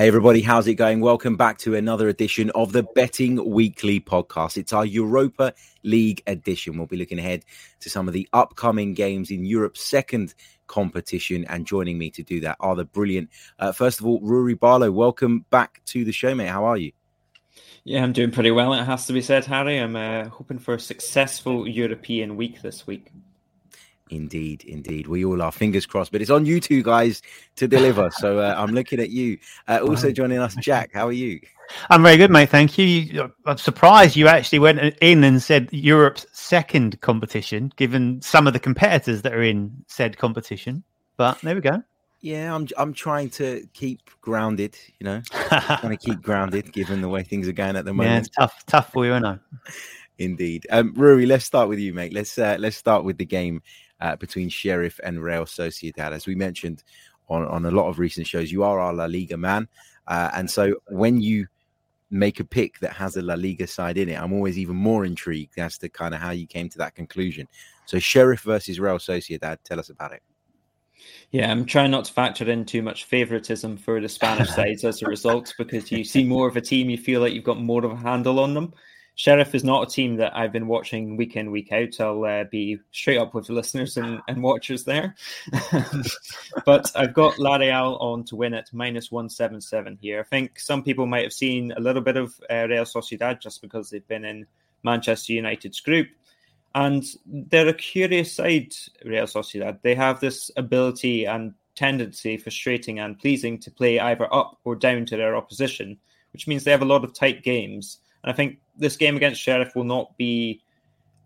Hey, everybody, how's it going? Welcome back to another edition of the Betting Weekly podcast. It's our Europa League edition. We'll be looking ahead to some of the upcoming games in Europe's second competition. And joining me to do that are the brilliant, uh, first of all, Ruairidh Barlow. Welcome back to the show, mate. How are you? Yeah, I'm doing pretty well. It has to be said, Harry. I'm uh, hoping for a successful European week this week. Indeed, indeed. We all are. Fingers crossed. But it's on you two guys to deliver. so uh, I'm looking at you. Uh, also joining us, Jack. How are you? I'm very good, mate. Thank you. I'm surprised you actually went in and said Europe's second competition, given some of the competitors that are in said competition. But there we go. Yeah, I'm. I'm trying to keep grounded. You know, trying to keep grounded, given the way things are going at the moment. Yeah, it's tough, tough for you, I know. Indeed, um, Ruairidh. Let's start with you, mate. Let's uh, let's start with the game uh, between Sheriff and Real Sociedad. As we mentioned on, on a lot of recent shows, you are our La Liga man. Uh, and so when you make a pick that has a La Liga side in it, I'm always even more intrigued as to kind of how you came to that conclusion. So Sheriff versus Real Sociedad, tell us about it. Yeah, I'm trying not to factor in too much favoritism for the Spanish sides as a result, because you see more of a team, you feel like you've got more of a handle on them. Sheriff is not a team that I've been watching week in, week out. I'll uh, be straight up with the listeners and, and watchers there. but I've got La Real on to win at minus 177 here. I think some people might have seen a little bit of uh, Real Sociedad just because they've been in Manchester United's group. And they're a curious side, Real Sociedad. They have this ability and tendency, frustrating and pleasing, to play either up or down to their opposition, which means they have a lot of tight games. And I think this game against Sheriff will not be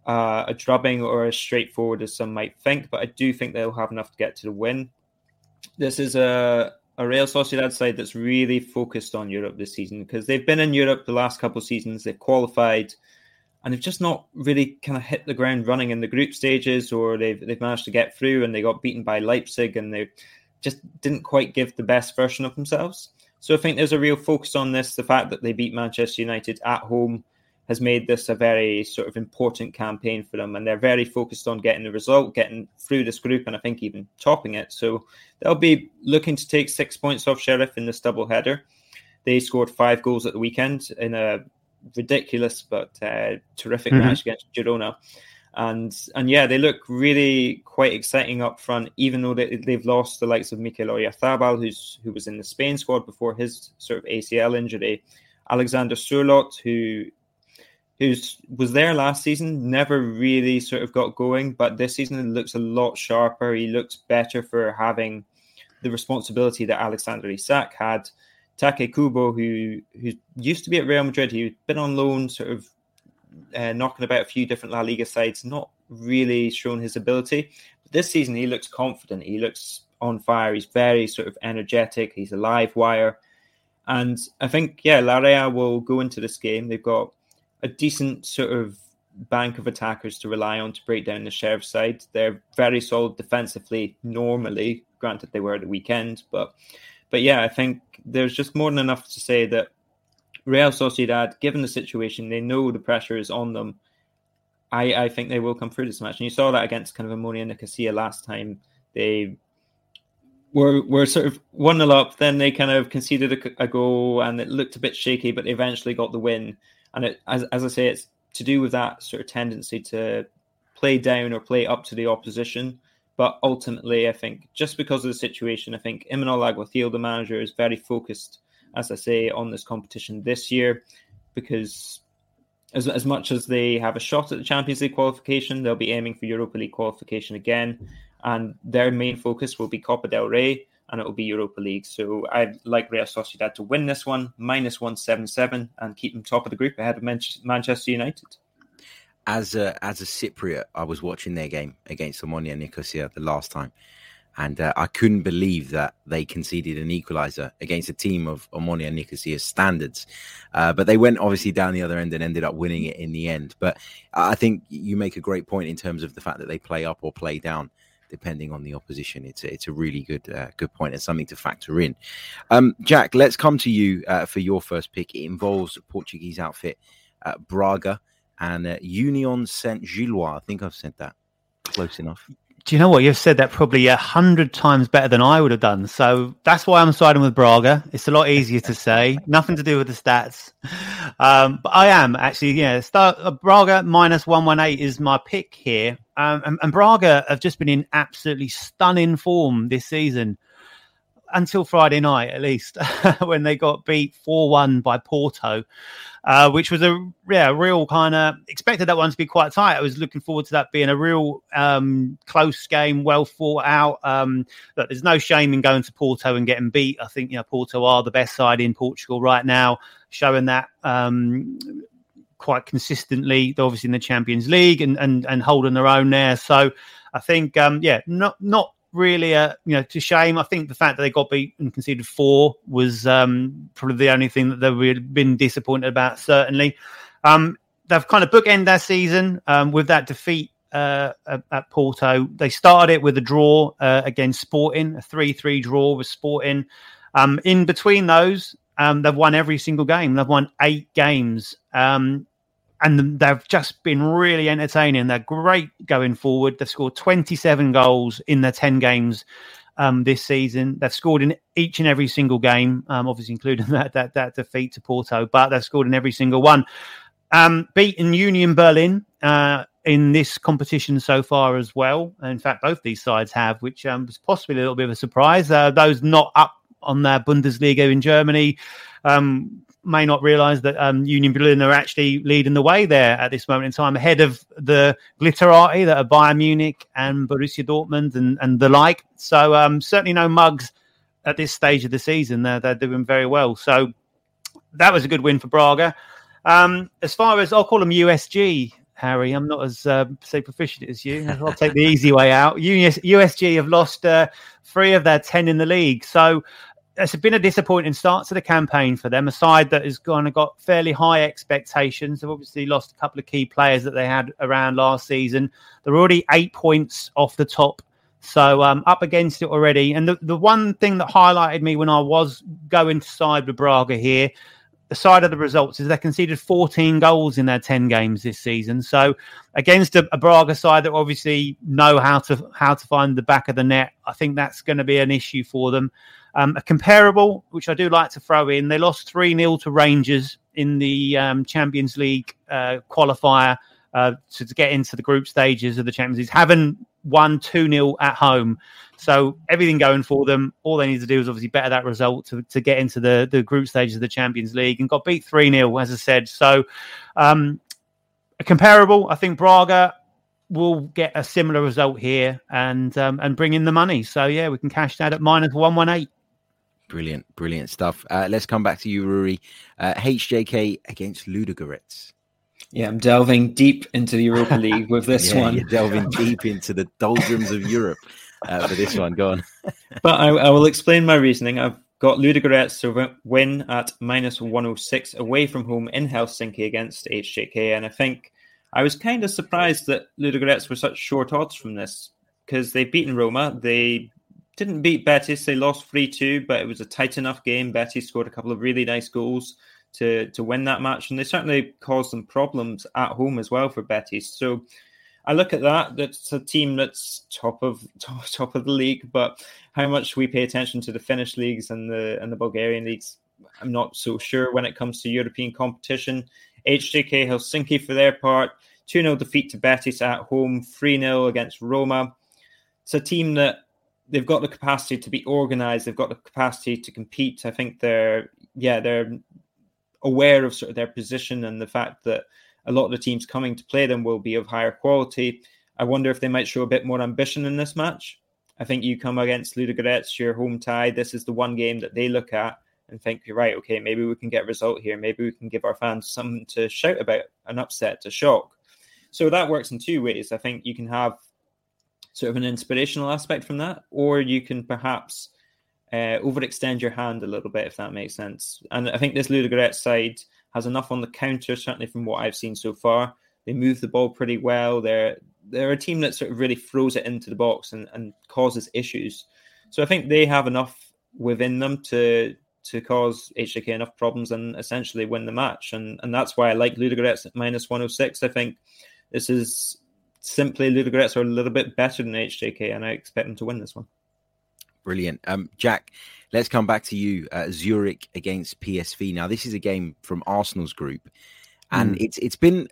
uh, a drubbing or as straightforward as some might think, but I do think they'll have enough to get to the win. This is a, a Real Sociedad side that's really focused on Europe this season because they've been in Europe the last couple of seasons, they've qualified, and they've just not really kind of hit the ground running in the group stages, or they've they've managed to get through and they got beaten by Leipzig and they just didn't quite give the best version of themselves. So I think there's a real focus on this. The fact that they beat Manchester United at home has made this a very sort of important campaign for them, and they're very focused on getting the result, getting through this group, and I think even topping it. So they'll be looking to take six points off Sheriff in this double header. They scored five goals at the weekend in a ridiculous but uh, terrific mm-hmm. match against Girona and and yeah, they look really quite exciting up front. Even though they, they've lost the likes of Mikel Oyarzabal, who's who was in the Spain squad before his sort of ACL injury, Alexander Sørloth, who who's was there last season, never really sort of got going, but this season looks a lot sharper. He looks better for having the responsibility that Alexander Isak had. Take Kubo, who who used to be at Real Madrid, he'd been on loan, sort of uh, knocking about a few different La Liga sides, not really shown his ability. But this season, he looks confident. He looks on fire. He's very sort of energetic. He's a live wire. And I think, yeah, La Real will go into this game. They've got a decent sort of bank of attackers to rely on to break down the Sheriff side. They're very solid defensively normally. Granted, they were at the weekend, but but yeah, I think there's just more than enough to say that Real Sociedad, given the situation, they know the pressure is on them. I, I think they will come through this match. And you saw that against kind of Omonia Nicosia last time. They were were sort of 1 0 up, then they kind of conceded a, a, goal and it looked a bit shaky, but they eventually got the win. And it, as, as I say, it's to do with that sort of tendency to play down or play up to the opposition. But ultimately, I think just because of the situation, I think Imanol Alguacil, the manager, is very focused, as I say, on this competition this year because as, as much as they have a shot at the Champions League qualification, they'll be aiming for Europa League qualification again. And their main focus will be Copa del Rey and it will be Europa League. So I'd like Real Sociedad to win this one, minus 177, and keep them top of the group ahead of Manchester United. As a, as a Cypriot, I was watching their game against Omonia Nicosia the last time and uh, I couldn't believe that they conceded an equaliser against a team of Omonia Nicosia standards. Uh, but they went obviously down the other end and ended up winning it in the end. But I think you make a great point in terms of the fact that they play up or play down. Depending on the opposition, it's a, it's a really good uh, good point and something to factor in. Um, Jack, let's come to you uh, for your first pick. It involves Portuguese outfit uh, Braga and uh, Union Saint Gilloise. I think I've said that close enough do you know what? You've said that probably a hundred times better than I would have done. So that's why I'm siding with Braga. It's a lot easier to say. Nothing to do with the stats. Um, but I am actually, yeah, start uh, Braga minus 118 is my pick here. Um, and, and Braga have just been in absolutely stunning form this season until Friday night, at least, when they got beat 4 1 by Porto, uh, which was a yeah, real kind of expected that one to be quite tight. I was looking forward to that being a real um, close game, well thought out. Um, but there's no shame in going to Porto and getting beat. I think you know Porto are the best side in Portugal right now, showing that um, quite consistently. Obviously in the Champions League and and, and holding their own there. So I think um, yeah, not not really a you know to shame. I think the fact that they got beat and conceded four was um, probably the only thing that they've been disappointed about. Certainly, um, they've kind of bookend their season um, with that defeat uh, at, Porto. They started it with a draw uh, against Sporting, a three-three draw with Sporting. Um, in between those, um, they've won every single game. They've won eight games. Um, and they've just been really entertaining. They're great going forward. They've scored 27 goals in their 10 games um, this season. They've scored in each and every single game, um, obviously including that, that that defeat to Porto, but they've scored in every single one. Um, beaten Union Berlin uh, in this competition so far as well. In fact, both these sides have, which um, was possibly a little bit of a surprise. Uh, those not up on their Bundesliga in Germany. Um, may not realize that um, Union Berlin are actually leading the way there at this moment in time, ahead of the Glitterati that are Bayern Munich and Borussia Dortmund and, and the like. So um, certainly no mugs at this stage of the season. They're, they're doing very well. So that was a good win for Braga. Um, as far as I'll call them USG, Harry, I'm not as uh, say proficient as you. I'll take the easy way out. USG have lost uh, three of their ten in the league. So it's been a disappointing start to the campaign for them. A side that has kind of got fairly high expectations. They've obviously lost a couple of key players that they had around last season. They're already eight points off the top, so um, up against it already. And the, the one thing that highlighted me when I was going to side with Braga here, the side of the results is they conceded 14 goals in their 10 games this season. So against a, a Braga side that obviously know how to how to find the back of the net, I think that's going to be an issue for them. Um, a comparable, which I do like to throw in, they lost 3 0 to Rangers in the um, Champions League uh, qualifier uh, to, to, get into the group stages of the Champions League, having won 2 0 at home. So everything going for them. All they need to do is obviously better that result to, to get into the, the group stages of the Champions League and got beat 3 0, as I said. So um, a comparable, I think Braga will get a similar result here and um, and bring in the money. So yeah, we can cash that at minus 118. Brilliant, brilliant stuff. Uh, let's come back to you, Ruairidh. Uh, HJK against Ludogorets. Yeah, I'm delving deep into the Europa League with this yeah, one. You're delving deep into the doldrums of Europe uh, for this one. Go on. but I, I, will explain my reasoning. I've got Ludogorets to win at minus 106 away from home in Helsinki against HJK. And I think I was kind of surprised that Ludogorets were such short odds from this because they've beaten Roma. They didn't beat Betis. They lost 3 2, but it was a tight enough game. Betis scored a couple of really nice goals to, to win that match, and they certainly caused some problems at home as well for Betis. So I look at that. That's a team that's top of top, top of the league, but how much we pay attention to the Finnish leagues and the and the Bulgarian leagues, I'm not so sure when it comes to European competition. HJK Helsinki, for their part, 2 0 defeat to Betis at home, 3 0 against Roma. It's a team that they've got the capacity to be organized, they've got the capacity to compete. I think they're, yeah, they're aware of sort of their position and the fact that a lot of the teams coming to play them will be of higher quality. I wonder if they might show a bit more ambition in this match. I think you come against Ludogorets, your home tie. This is the one game that they look at and think, you're right, okay, maybe we can get a result here. Maybe we can give our fans something to shout about, an upset, a shock. So that works in two ways. I think you can have sort of an inspirational aspect from that, or you can perhaps uh, overextend your hand a little bit, if that makes sense. And I think this Ludogorets side has enough on the counter, certainly from what I've seen so far. They move the ball pretty well. They're they're a team that sort of really throws it into the box and, and causes issues. So I think they have enough within them to to cause HJK enough problems and essentially win the match. And and that's why I like Ludogorets at minus 106. I think this is simply Ludogorets are a little bit better than HJK, and I expect them to win this one. Brilliant. Um, Jack, let's come back to you. Uh, Zurich against PSV. Now, this is a game from Arsenal's group, and mm. it's it's been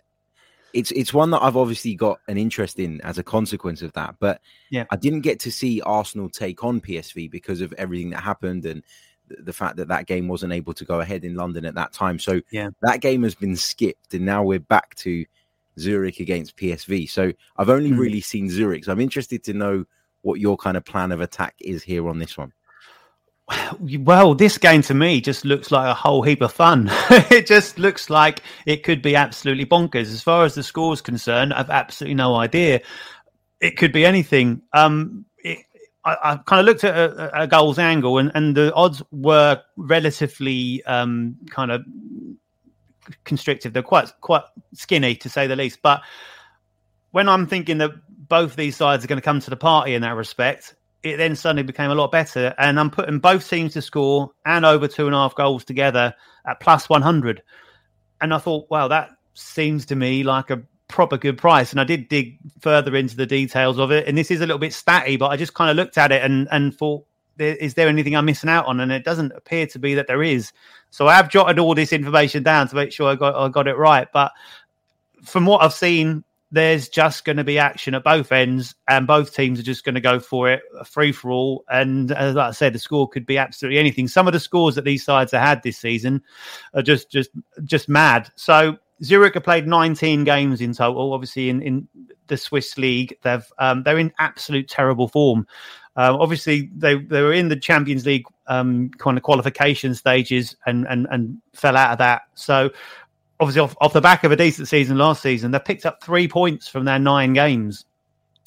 it's it's one that I've obviously got an interest in as a consequence of that. But yeah, I didn't get to see Arsenal take on PSV because of everything that happened and the fact that that game wasn't able to go ahead in London at that time. So yeah, that game has been skipped, and now we're back to Zurich against PSV. So I've only mm. really seen Zurich. So I'm interested to know what your kind of plan of attack is here on this one. Well, this game to me just looks like a whole heap of fun. it just looks like it could be absolutely bonkers. As far as the score is concerned, I've absolutely no idea. It could be anything. Um, it, I, I, kind of looked at a, a, goals angle, and, and the odds were relatively um, kind of constrictive. They're quite quite skinny to say the least. But when I'm thinking that both these sides are going to come to the party in that respect, it then suddenly became a lot better. And I'm putting both teams to score and over two and a half goals together at plus 100. And I thought, wow, that seems to me like a proper good price. And I did dig further into the details of it. And this is a little bit statty, but I just kind of looked at it and, and thought, is there anything I'm missing out on? And it doesn't appear to be that there is. So I have jotted all this information down to make sure I got I got it right. But from what I've seen, there's just going to be action at both ends, and both teams are just going to go for it, free for all. And as I said, the score could be absolutely anything. Some of the scores that these sides have had this season are just just just mad. So Zurich have played 19 games in total. Obviously, in, in the Swiss league, they've um, they're in absolute terrible form. Um, obviously, they they were in the Champions League um, kind of qualification stages and and and fell out of that. So obviously off, off the back of a decent season last season, they picked up three points from their nine games,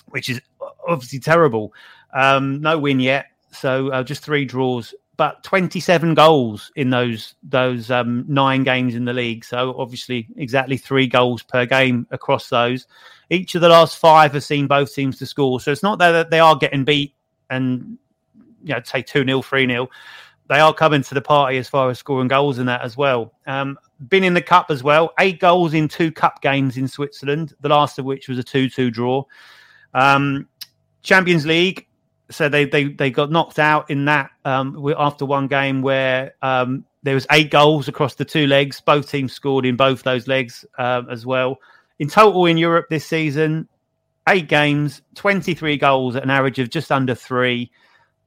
which is obviously terrible. Um, no win yet, so uh, just three draws, but 27 goals in those those um, nine games in the league. So obviously, exactly three goals per game across those. Each of the last five have seen both teams to score. So it's not that they are getting beat and you know say two 0 three 0 They are coming to the party as far as scoring goals in that as well. Um, been in the cup as well. Eight goals in two cup games in Switzerland, the last of which was a 2 2 draw. Um, Champions League, so they, they, they got knocked out in that um, after one game where um, there was eight goals across the two legs. Both teams scored in both those legs uh, as well. In total in Europe this season, eight games, 23 goals at an average of just under three.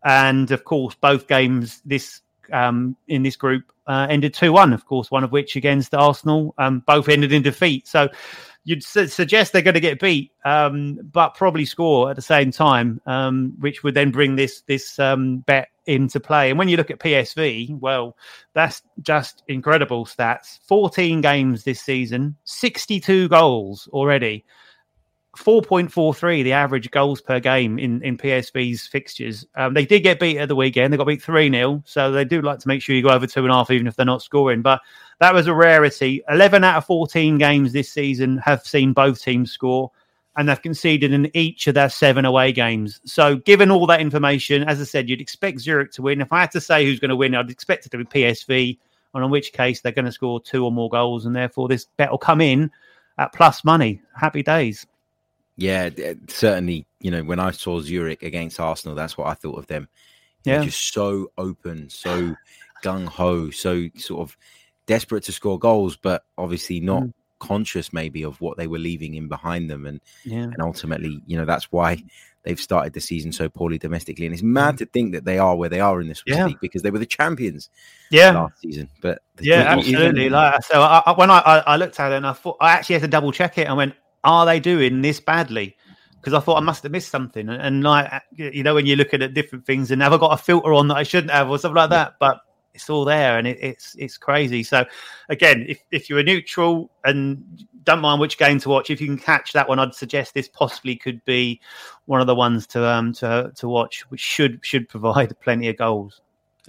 And of course, both games this um, in this group uh, ended 2 1, of course, one of which against Arsenal. Um, both ended in defeat. So you'd su- suggest they're going to get beat, um, but probably score at the same time, um, which would then bring this, this um, bet into play. And when you look at PSV, well, that's just incredible stats 14 games this season, 62 goals already. 4.43 the average goals per game in, in PSV's fixtures. Um, they did get beat at the weekend. They got beat 3 0. So they do like to make sure you go over two and a half, even if they're not scoring. But that was a rarity. 11 out of 14 games this season have seen both teams score, and they've conceded in each of their seven away games. So, given all that information, as I said, you'd expect Zurich to win. If I had to say who's going to win, I'd expect it to be PSV, and in which case they're going to score two or more goals, and therefore this bet will come in at plus money. Happy days. Yeah, certainly. You know, when I saw Zurich against Arsenal, that's what I thought of them. Yeah, just so open, so gung ho, so sort of desperate to score goals, but obviously not mm. conscious maybe of what they were leaving in behind them, and yeah. and ultimately, you know, that's why they've started the season so poorly domestically. And it's mad mm. to think that they are where they are in this yeah. league because they were the champions, yeah, last season. But yeah, absolutely. Even... Like so, I, I, when I, I looked at it and I thought I actually had to double check it. I went, are they doing this badly? because I thought I must have missed something. And, and, like you know, when you're looking at different things, and have I got a filter on that I shouldn't have, or something like that? But it's all there, and it, it's it's crazy. So again, if if you're a neutral and don't mind which game to watch, if you can catch that one, I'd suggest this possibly could be one of the ones to um to to watch, which should should provide plenty of goals.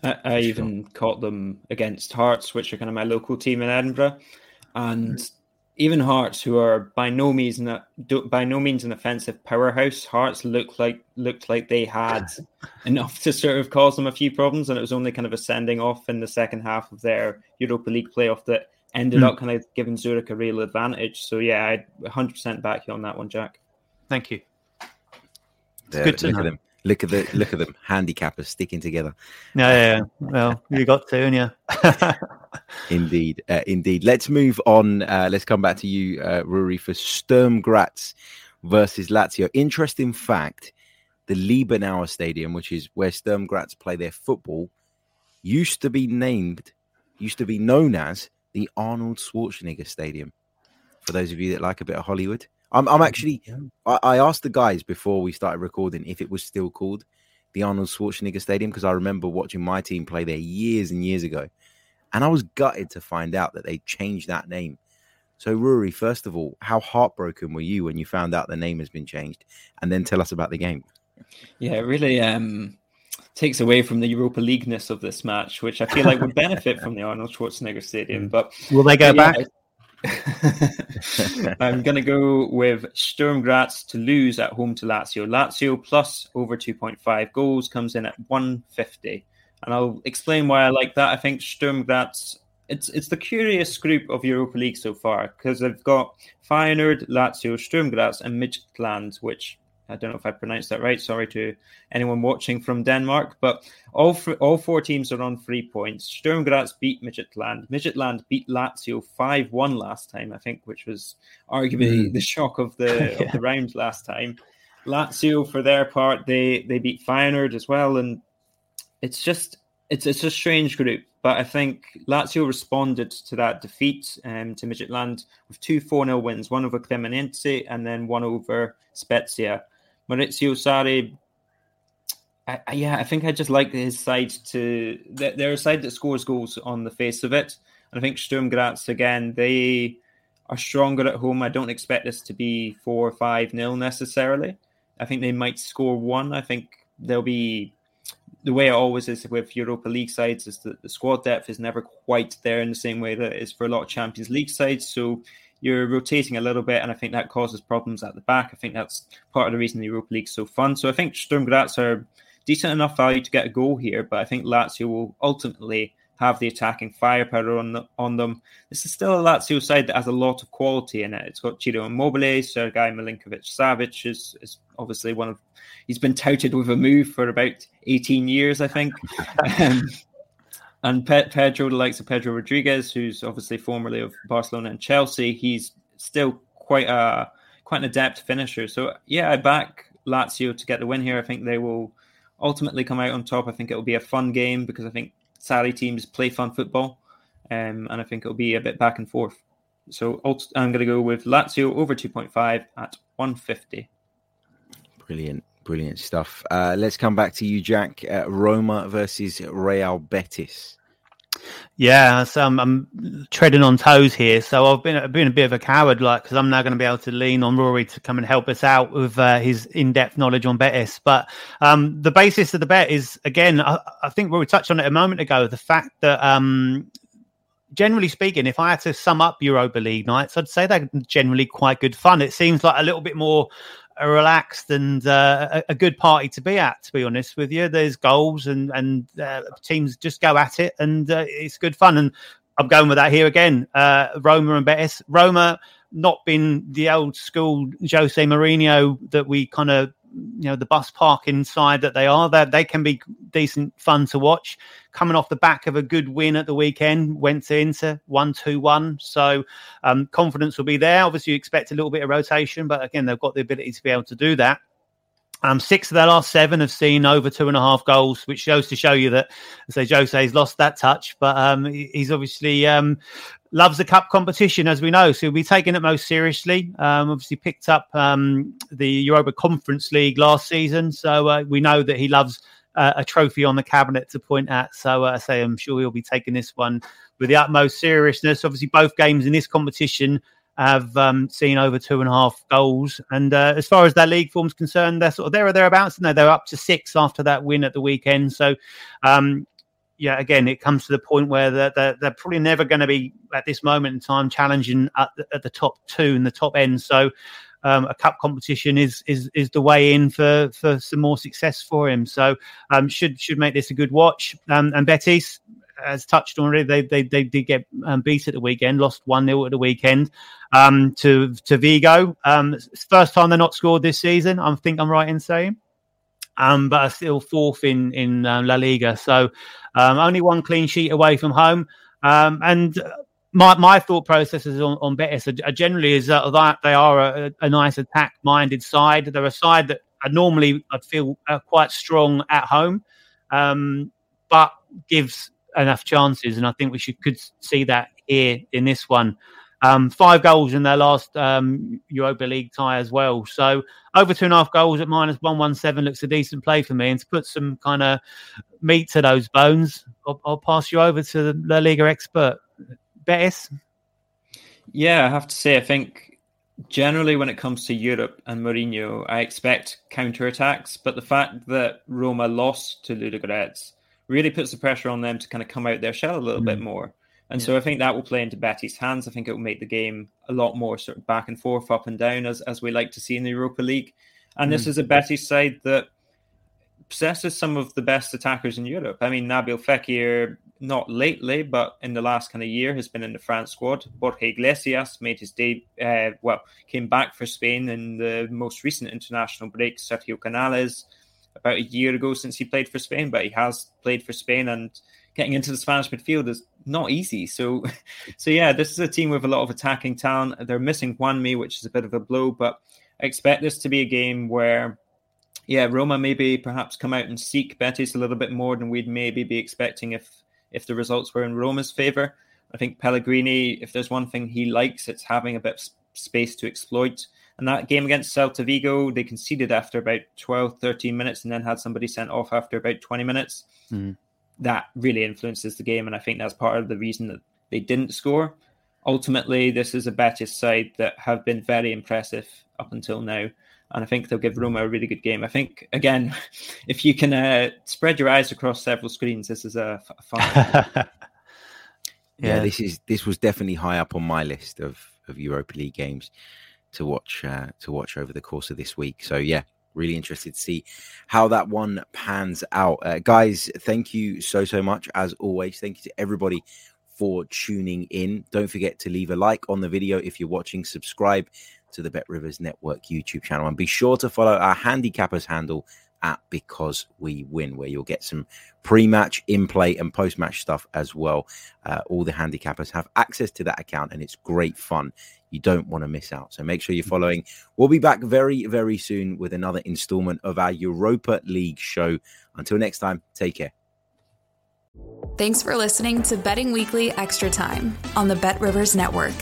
I, I even caught them against Hearts, which are kind of my local team in Edinburgh, and even Hearts, who are by no means by no means an offensive powerhouse, Hearts looked like looked like they had enough to sort of cause them a few problems, and it was only kind of a sending off in the second half of their Europa League playoff that ended mm. up kind of giving Zurich a real advantage. So yeah, I 100% back you on that one, Jack. Thank you. It's good to know. them. Look at the look at them, handicappers sticking together. Yeah, yeah, yeah. Well, you got to, and yeah. indeed, uh, indeed. Let's move on. Uh, let's come back to you, uh, Ruairidh, for Sturm Graz versus Lazio. Interesting fact: the Liebenauer Stadium, which is where Sturm Graz play their football, used to be named, used to be known as the Arnold Schwarzenegger Stadium. For those of you that like a bit of Hollywood. I'm, I'm actually. I, I, asked the guys before we started recording if it was still called the Arnold Schwarzenegger Stadium because I remember watching my team play there years and years ago, and I was gutted to find out that they changed that name. So, Ruairidh, first of all, how heartbroken were you when you found out the name has been changed, and then tell us about the game? Yeah, it really um, takes away from the Europa Leagueness of this match, which I feel like would benefit from the Arnold Schwarzenegger Stadium. Mm. But will they go back? I'm going to go with Sturm Graz to lose at home to Lazio. Lazio plus over 2.5 goals comes in at 150. And I'll explain why I like that. I think Sturm Graz, it's, it's the curious group of Europa League so far because they've got Feyenoord, Lazio, Sturm Graz, and Midtjylland, which I don't know if I pronounced that right. Sorry to anyone watching from Denmark. But all all four teams are on three points. Sturm Graz beat Midtjylland. Midtjylland beat Lazio 5 1 last time, I think, which was arguably mm. the shock of the, yeah. of the round last time. Lazio, for their part, they, they beat Feyenoord as well. And it's just it's it's a strange group. But I think Lazio responded to that defeat um, to Midtjylland with two 4 0 wins, one over Cremonese and then one over Spezia. Maurizio Sarri, I, I, yeah, I think I just like his side to. They're a side that scores goals on the face of it. And I think Sturm Graz, again, they are stronger at home. I don't expect this to be 4 or 5 nil necessarily. I think they might score one. I think they'll be. The way it always is with Europa League sides is that the squad depth is never quite there in the same way that it is for a lot of Champions League sides. So you're rotating a little bit, and I think that causes problems at the back. I think that's part of the reason the Europa League's so fun. So I think Sturm Graz are decent enough value to get a goal here, but I think Lazio will ultimately have the attacking firepower on the, on them. This is still a Lazio side that has a lot of quality in it. It's got Ciro Immobile, Sergei Milinkovic Savic is, is obviously one of he's been touted with a move for about 18 years, I think. um, and Pe- Pedro, the likes of Pedro Rodriguez, who's obviously formerly of Barcelona and Chelsea, he's still quite a quite an adept finisher. So yeah, I back Lazio to get the win here. I think they will ultimately come out on top. I think it will be a fun game because I think Sarri teams play fun football, um, and I think it'll be a bit back and forth. So I'm going to go with Lazio over 2.5 at 150. Brilliant. Brilliant stuff. Uh, let's come back to you, Jack. Uh, Roma versus Real Betis. Yeah, so I'm, I'm, treading on toes here. So I've been I've been a bit of a coward, like because I'm now going to be able to lean on Ruairidh to come and help us out with uh, his in-depth knowledge on Betis. But um, the basis of the bet is again, I, I, think Ruairidh touched on it a moment ago. The fact that um, generally speaking, if I had to sum up Europa League nights, I'd say they're generally quite good fun. It seems like a little bit more relaxed and uh, a, good party to be at. To be honest with you, there's goals and and uh, teams just go at it, and uh, it's good fun. And I'm going with that here again. Uh, Roma and Betis. Roma not been the old school Jose Mourinho that we kind of you know the bus parking side that they are. That they can be decent fun to watch. Coming off the back of a good win at the weekend, went to Inter one two one. So um, confidence will be there. Obviously, you expect a little bit of rotation, but again, they've got the ability to be able to do that. Um, six of their last seven have seen over two and a half goals, which shows to show you that, say, Jose's lost that touch, but um, he's obviously um, loves the cup competition, as we know. So he'll be taking it most seriously. Um, obviously, picked up um, the Europa Conference League last season, so uh, we know that he loves uh, a trophy on the cabinet to point at. So uh, I say I'm sure he'll be taking this one with the utmost seriousness. Obviously, both games in this competition have um, seen over two and a half goals. And uh, as far as their league form's concerned, they're sort of there or thereabouts. And they're up to six after that win at the weekend. So um, yeah, again, it comes to the point where they're, they're, they're probably never going to be at this moment in time challenging at the, at the top two in the top end. So um, a cup competition is is is the way in for for some more success for him. So um, should should make this a good watch. Um, and Betis, as touched on already, they they, they did get um, beat at the weekend, lost one 0 at the weekend um, to to Vigo. Um, first time they're not scored this season. I think I'm right in saying um, but are still fourth in in uh, La Liga. So um, only one clean sheet away from home. Um, and my my thought processes on, on Betis are, generally is that they are a, a nice attack minded side. They're a side that I normally I'd feel uh, quite strong at home, um, but gives enough chances, and I think we should could see that here in this one. Um, five goals in their last um, Europa League tie as well. So over two and a half goals at minus one one seven looks a decent play for me. And to put some kind of meat to those bones, I'll, I'll pass you over to the La Liga expert, Betis. Yeah, I have to say, I think generally when it comes to Europe and Mourinho, I expect counter attacks. But the fact that Roma lost to Ludogorets really puts the pressure on them to kind of come out their shell a little mm. bit more. And yeah. so I think that will play into Betis' hands. I think it will make the game a lot more sort of back and forth, up and down, as, as we like to see in the Europa League. And mm. this is a Betis side that possesses some of the best attackers in Europe. I mean, Nabil Fekir, not lately, but in the last kind of year, has been in the France squad. Borja Iglesias made his day, uh, well, came back for Spain in the most recent international break. Sergio Canales, about a year ago since he played for Spain, but he has played for Spain and getting into the Spanish midfield is not easy. So, so yeah, this is a team with a lot of attacking talent. They're missing Juanmi, which is a bit of a blow, but I expect this to be a game where, yeah, Roma maybe perhaps come out and seek Betis a little bit more than we'd maybe be expecting if if the results were in Roma's favor. I think Pellegrini, if there's one thing he likes, it's having a bit of space to exploit. And that game against Celta Vigo, they conceded after about 12, 13 minutes and then had somebody sent off after about 20 minutes. Mm that really influences the game. And I think that's part of the reason that they didn't score. Ultimately, this is a Betis side that have been very impressive up until now. And I think they'll give Roma a really good game. I think, again, if you can uh, spread your eyes across several screens, this is a, a fun. yeah. yeah, this is this was definitely high up on my list of, of Europa League games to watch uh, to watch over the course of this week. So yeah, really interested to see how that one pans out. Uh, guys, thank you so, so much. As always, thank you to everybody for tuning in. Don't forget to leave a like on the video if you're watching, subscribe to the Bet Rivers Network YouTube channel, and be sure to follow our handicappers handle at Because We Win, where you'll get some pre match, in play, and post match stuff as well. Uh, all the handicappers have access to that account, and it's great fun. You don't want to miss out. So make sure you're following. We'll be back very, very soon with another installment of our Europa League show. Until next time, take care. Thanks for listening to Betting Weekly Extra Time on the Bet Rivers Network.